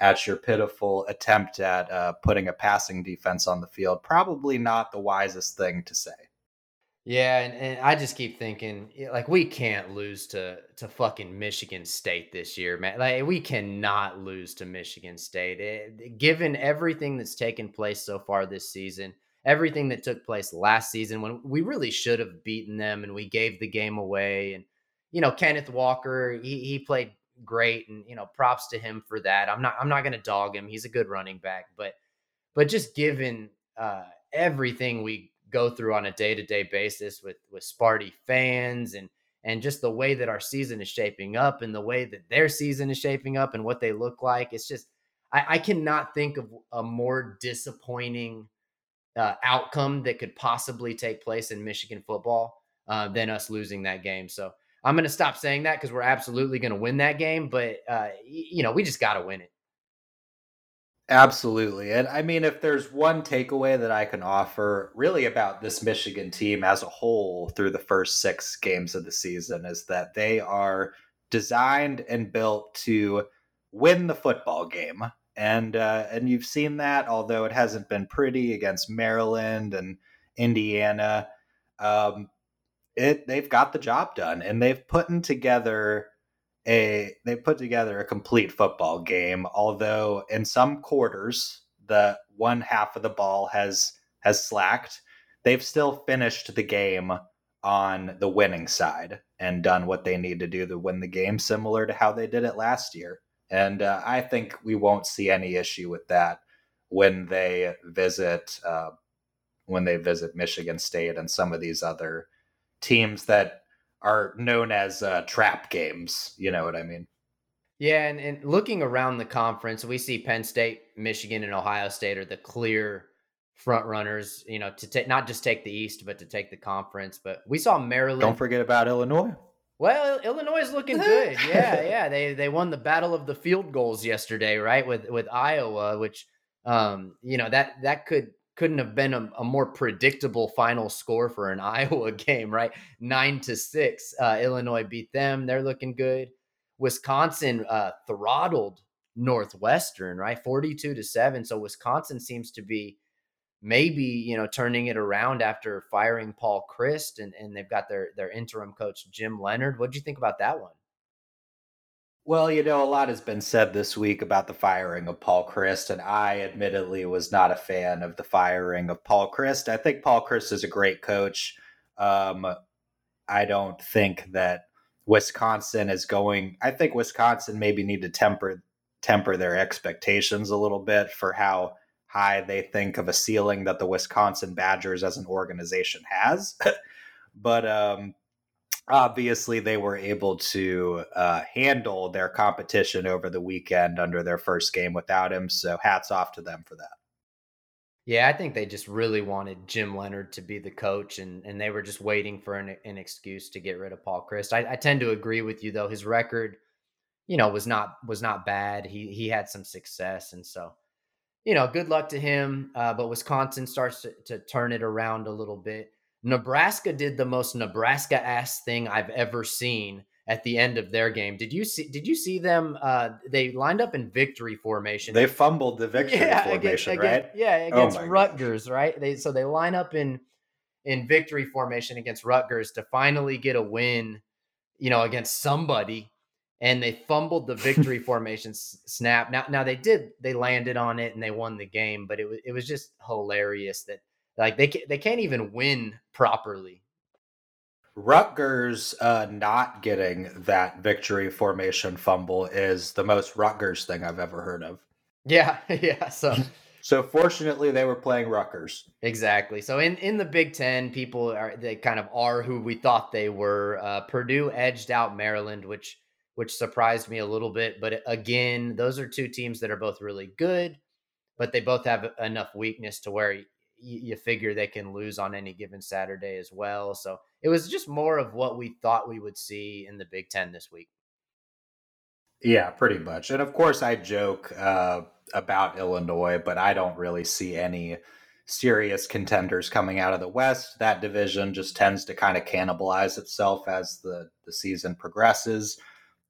at your pitiful attempt at uh, putting a passing defense on the field. Probably not the wisest thing to say. Yeah, and, and I just keep thinking like we can't lose to to fucking Michigan State this year, man. Like we cannot lose to Michigan State. It, eh, given everything that's taken place so far this season, everything that took place last season when we really should have beaten them and we gave the game away and you know, Kenneth Walker, he he played great and you know, props to him for that. I'm not I'm not going to dog him. He's a good running back, but but just given uh everything we go through on a day-to-day basis with with Sparty fans and and just the way that our season is shaping up and the way that their season is shaping up and what they look like it's just i, I cannot think of a more disappointing uh, outcome that could possibly take place in michigan football uh, than us losing that game so i'm going to stop saying that because we're absolutely going to win that game but uh, you know we just got to win it Absolutely. And I mean, if there's one takeaway that I can offer really about this Michigan team as a whole through the first six games of the season is that they are designed and built to win the football game. And uh, and you've seen that, although it hasn't been pretty against Maryland and Indiana. Um, it they've got the job done, and they've put together a they put together a complete football game although in some quarters the one half of the ball has has slacked. They've still finished the game on the winning side and done what they need to do to win the game similar to how they did it last year. And uh, i think we won't see any issue with that when they visit uh, when they visit michigan state and some of these other teams that are known as uh, trap games. You know what I mean? Yeah, and, and looking around the conference, we see Penn State, Michigan, and Ohio State are the clear front runners. You know, to take not just take the East, but to take the conference. But we saw Maryland. Don't forget about Illinois. Well, Illinois is looking good. yeah, yeah. They they won the battle of the field goals yesterday, right? With with Iowa, which um, you know, that that could couldn't have been a, a, more predictable final score for an Iowa game, right? Nine to six. Uh, Illinois beat them. They're looking good. Wisconsin uh, throttled Northwestern, right? 42 to seven. So Wisconsin seems to be maybe, you know, turning it around after firing Paul Chryst and, and they've got their, their interim coach, Jim Leonhard. What do you think about that one? Well, you know, a lot has been said this week about the firing of Paul Chryst, and I admittedly was not a fan of the firing of Paul Chryst. I think Paul Chryst is a great coach. Um, I don't think that Wisconsin is going. I think Wisconsin maybe need to temper temper their expectations a little bit for how high they think of a ceiling that the Wisconsin Badgers as an organization has. but um, obviously they were able to uh, handle their competition over the weekend under their first game without him. So hats off to them for that. Yeah, I think they just really wanted Jim Leonhard to be the coach, and and they were just waiting for an, an excuse to get rid of Paul Chryst. I, I tend to agree with you though. His record, you know, was not was not bad. He he had some success, and so you know, good luck to him. Uh, but Wisconsin starts to, to turn it around a little bit. Nebraska did the most Nebraska ass thing I've ever seen at the end of their game. Did you see did you see them uh they lined up in victory formation. They fumbled the victory yeah, formation, against, right? yeah, oh against oh Rutgers, right? They so they line up in in victory formation against Rutgers to finally get a win, you know, against somebody and they fumbled the victory formation snap. Now now they did they landed on it and they won the game, but it was it was just hilarious that like they they can't even win properly. Rutgers uh, not getting that victory formation fumble is the most Rutgers thing I've ever heard of. Yeah, yeah. So so fortunately they were playing Rutgers. Exactly. So in in the Big 10, people are they kind of are who we thought they were. Uh, Purdue edged out Maryland, which which surprised me a little bit, but again, those are two teams that are both really good, but they both have enough weakness to where you figure they can lose on any given Saturday as well. So it was just more of what we thought we would see in the Big Ten this week. Yeah, pretty much. And of course, I joke uh, about Illinois, but I don't really see any serious contenders coming out of the West. That division just tends to kind of cannibalize itself as the, the season progresses.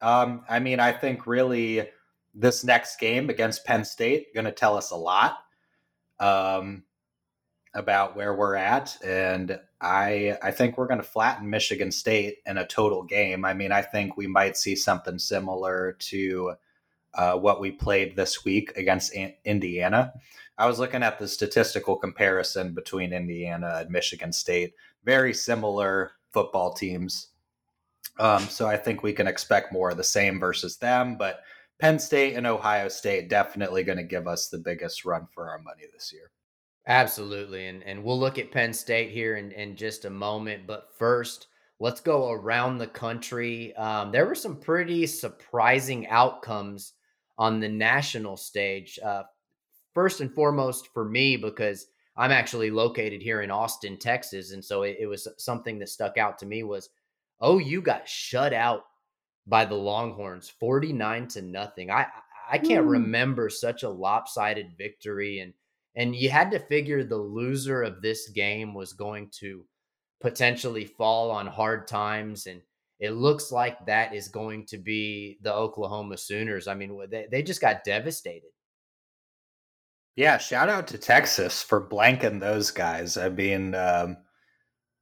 Um, I mean, I think really this next game against Penn State going to tell us a lot um, about where we're at, and I I think we're going to flatten Michigan State in a total game. I mean, I think we might see something similar to uh, what we played this week against Indiana. I was looking at the statistical comparison between Indiana and Michigan State. Very similar football teams. Um, so I think we can expect more of the same versus them. But Penn State and Ohio State definitely going to give us the biggest run for our money this year. Absolutely. And and we'll look at Penn State here in, in just a moment. But first, let's go around the country. Um, there were some pretty surprising outcomes on the national stage. Uh, first and foremost for me, because I'm actually located here in Austin, Texas. And so it, it was something that stuck out to me was, oh, you got shut out by the Longhorns 49 to nothing. I I can't mm. remember such a lopsided victory and and you had to figure the loser of this game was going to potentially fall on hard times and it looks like that is going to be the Oklahoma Sooners. I mean, they, they just got devastated. Yeah, shout out to Texas for blanking those guys. I mean, um,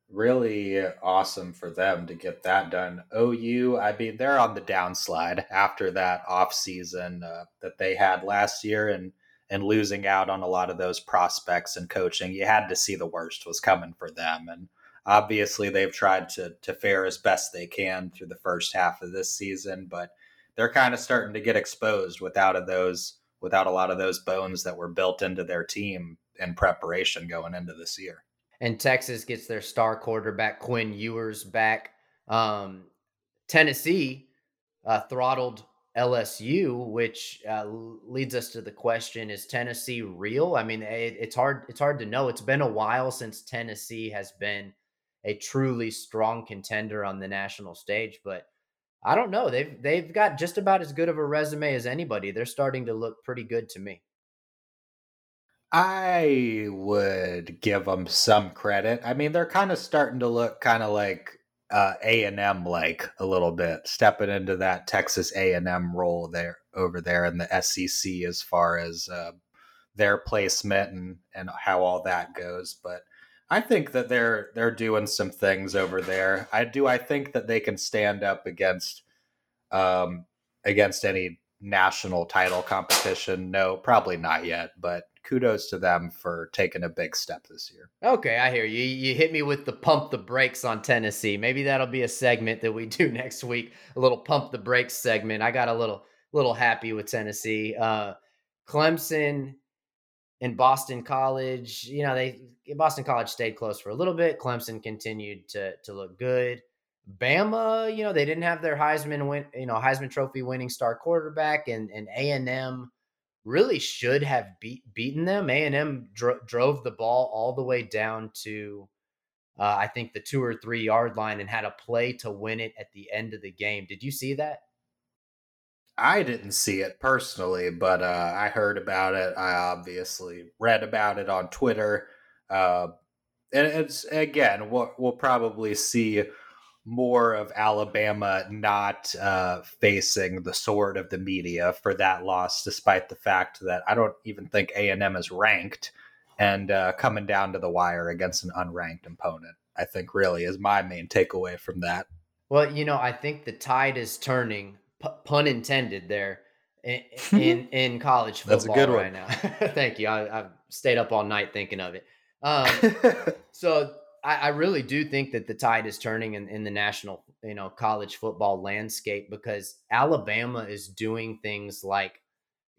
really awesome for them to get that done. OU, I mean, they're on the downslide after that off season uh, that they had last year, and and losing out on a lot of those prospects and coaching, you had to see the worst was coming for them. And obviously, they've tried to to fare as best they can through the first half of this season, but they're kind of starting to get exposed without of those without a lot of those bones that were built into their team in preparation going into this year. And Texas gets their star quarterback Quinn Ewers back. Um, Tennessee uh, throttled LSU, which uh, leads us to the question: Is Tennessee real? I mean, it, it's hard. It's hard to know. It's been a while since Tennessee has been a truly strong contender on the national stage, but I don't know. They've they've got just about as good of a resume as anybody. They're starting to look pretty good to me. I would give them some credit. I mean, they're kind of starting to look kind of like uh, A and M like a little bit, stepping into that Texas A and M role there over there in the SEC as far as uh, their placement and and how all that goes. But I think that they're they're doing some things over there. I do. I think that they can stand up against um, against any national title competition. No, probably not yet. But kudos to them for taking a big step this year. Okay, I hear you. You hit me with the pump the brakes on Tennessee. Maybe that'll be a segment that we do next week. A little pump the brakes segment. I got a little little happy with Tennessee. Uh, Clemson and Boston College. You know, they Boston College stayed close for a little bit. Clemson continued to to look good. Bama, you know, they didn't have their Heisman win, you know, Heisman Trophy winning star quarterback, and and A and M really should have beat, beaten them. A and M dro- drove the ball all the way down to, uh, I think, the two or three yard line and had a play to win it at the end of the game. Did you see that? I didn't see it personally, but uh, I heard about it. I obviously read about it on Twitter. Uh, and it's again, we'll, we'll probably see more of Alabama not uh, facing the sword of the media for that loss, despite the fact that I don't even think A and M is ranked and uh, coming down to the wire against an unranked opponent. I think really is my main takeaway from that. Well, you know, I think the tide is turning, p- pun intended, there in in, in college football That's a good right one. now. Thank you. I, have stayed up all night thinking of it. Um, so I, I, really do think that the tide is turning in, in the national, you know, college football landscape because Alabama is doing things like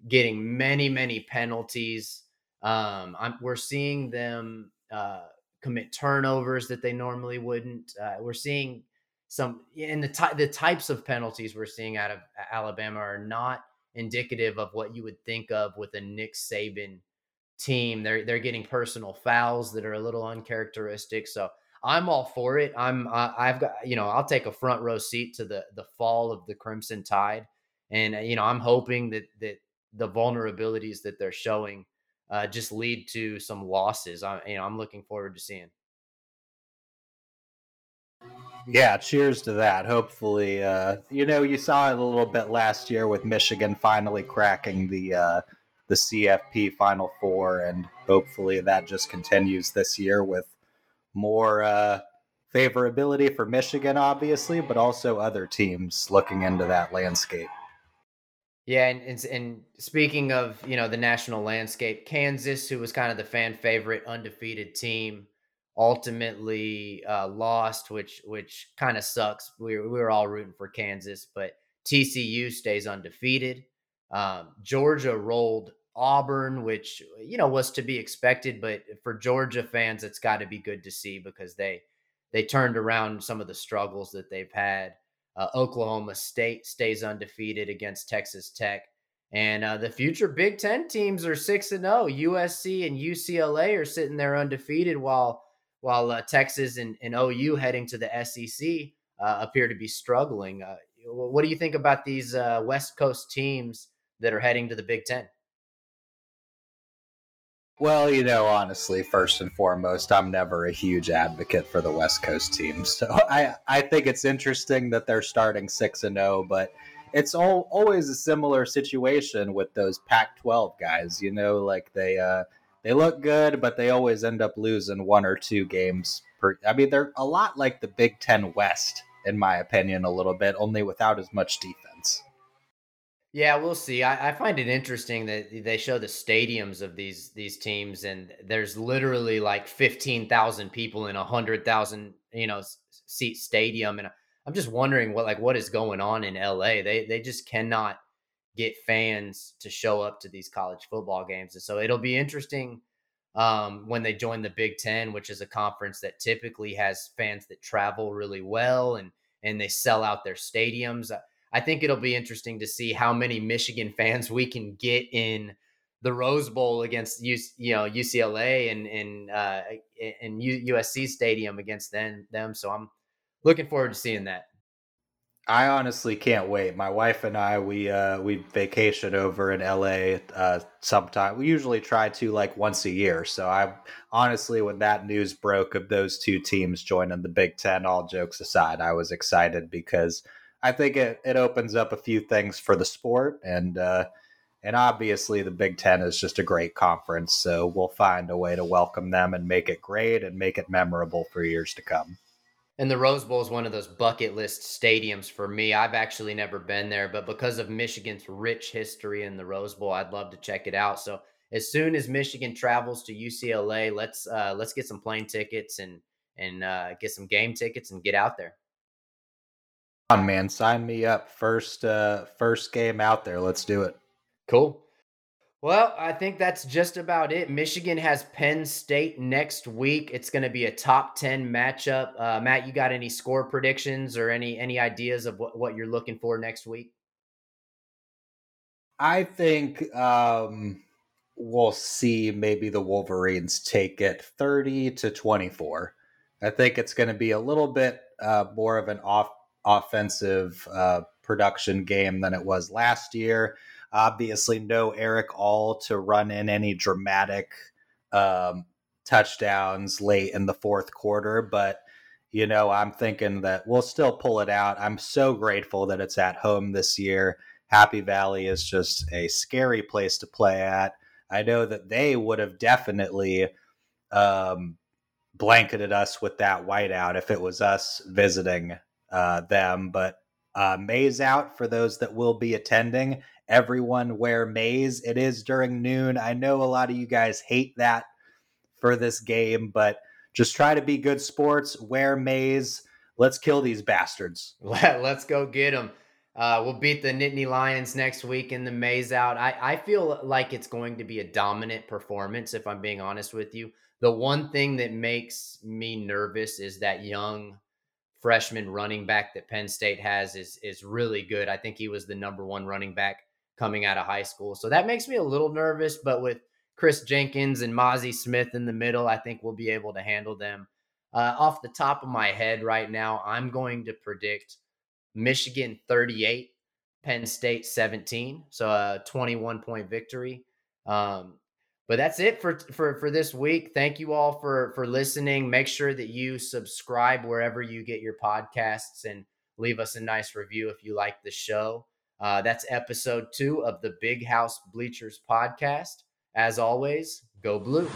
getting many, many penalties. Um, I'm, we're seeing them uh, commit turnovers that they normally wouldn't. Uh, we're seeing some, and the ty- the types of penalties we're seeing out of Alabama are not indicative of what you would think of with a Nick Saban team. They're they're getting personal fouls that are a little uncharacteristic. So I'm all for it. I'm uh, I've got you know I'll take a front row seat to the the fall of the Crimson Tide, and you know I'm hoping that that the vulnerabilities that they're showing uh, just lead to some losses. I, you know, I'm looking forward to seeing. Yeah, cheers to that. Hopefully, uh, you know, you saw it a little bit last year with Michigan finally cracking the uh, the CFP Final Four, and hopefully that just continues this year with more uh, favorability for Michigan, obviously, but also other teams looking into that landscape. Yeah, and, and, and speaking of you know the national landscape, Kansas, who was kind of the fan favorite, undefeated team, ultimately uh, lost, which which kind of sucks. We, we were all rooting for Kansas, but TCU stays undefeated. Um, Georgia rolled Auburn, which you know was to be expected, but for Georgia fans, it's got to be good to see because they they turned around some of the struggles that they've had. Uh, Oklahoma State stays undefeated against Texas Tech. And uh, the future Big Ten teams are six and zero. Oh. USC and UCLA are sitting there undefeated, while while uh, Texas and, and, OU heading to the SEC uh, appear to be struggling. Uh, what do you think about these uh, West Coast teams that are heading to the Big Ten? Well, you know, honestly, first and foremost, I'm never a huge advocate for the West Coast team. So I, I think it's interesting that they're starting 6 and 0, but it's all, always a similar situation with those Pac-12 guys, you know, like they uh they look good, but they always end up losing one or two games per I mean, they're a lot like the Big 10 West in my opinion a little bit, only without as much defense. Yeah, we'll see. I, I, find it interesting that they show the stadiums of these these teams, and there's literally like fifteen thousand people in a hundred thousand you know seat stadium, and I'm just wondering what like what is going on in LA. They they just cannot get fans to show up to these college football games, and so it'll be interesting um, when they join the Big Ten, which is a conference that typically has fans that travel really well and and they sell out their stadiums. I think it'll be interesting to see how many Michigan fans we can get in the Rose Bowl against you know UCLA and and uh, and USC Stadium against them them. So I'm looking forward to seeing that. I honestly can't wait. My wife and I we uh, we vacation over in LA uh, sometime. We usually try to like once a year. So I honestly, when that news broke of those two teams joining the Big Ten, all jokes aside, I was excited because I think it, it opens up a few things for the sport and uh, and obviously the Big Ten is just a great conference, so we'll find a way to welcome them and make it great and make it memorable for years to come. And the Rose Bowl is one of those bucket list stadiums for me. I've actually never been there, but because of Michigan's rich history in the Rose Bowl, I'd love to check it out. So as soon as Michigan travels to UCLA, let's uh, let's get some plane tickets and and uh, get some game tickets and get out there on, man. Sign me up. First uh first game out there. Let's do it. Cool. Well, I think that's just about it. Michigan has Penn State next week. It's going to be a top 10 matchup. Uh, Matt, you got any score predictions or any any ideas of what, what you're looking for next week? I think um, we'll see maybe the Wolverines take it 30 to 24. I think it's going to be a little bit uh, more of an off offensive uh, production game than it was last year. Obviously, no Erick All to run in any dramatic um, touchdowns late in the fourth quarter, but you know, I'm thinking that we'll still pull it out. I'm so grateful that it's at home this year. Happy Valley is just a scary place to play at. I know that they would have definitely um, blanketed us with that whiteout if it was us visiting uh, them. But uh, maize out for those that will be attending. Everyone wear maize. It is during noon. I know a lot of you guys hate that for this game, but just try to be good sports. Wear maize. Let's kill these bastards. Let's go get them. Uh, we'll beat the Nittany Lions next week in the maize out. I, I feel like it's going to be a dominant performance, if I'm being honest with you. The one thing that makes me nervous is that young freshman running back that Penn State has is is really good. I think he was the number one running back coming out of high school. So that makes me a little nervous, but with Kris Jenkins and Mazi Smith in the middle, I think we'll be able to handle them. Uh, off the top of my head right now, I'm going to predict Michigan 38, Penn State 17. So a 21 point victory. Um, but that's it for for for this week. Thank you all for for listening. Make sure that you subscribe wherever you get your podcasts and leave us a nice review if you like the show. Uh, that's episode two of the Big House Bleachers podcast. As always, go blue.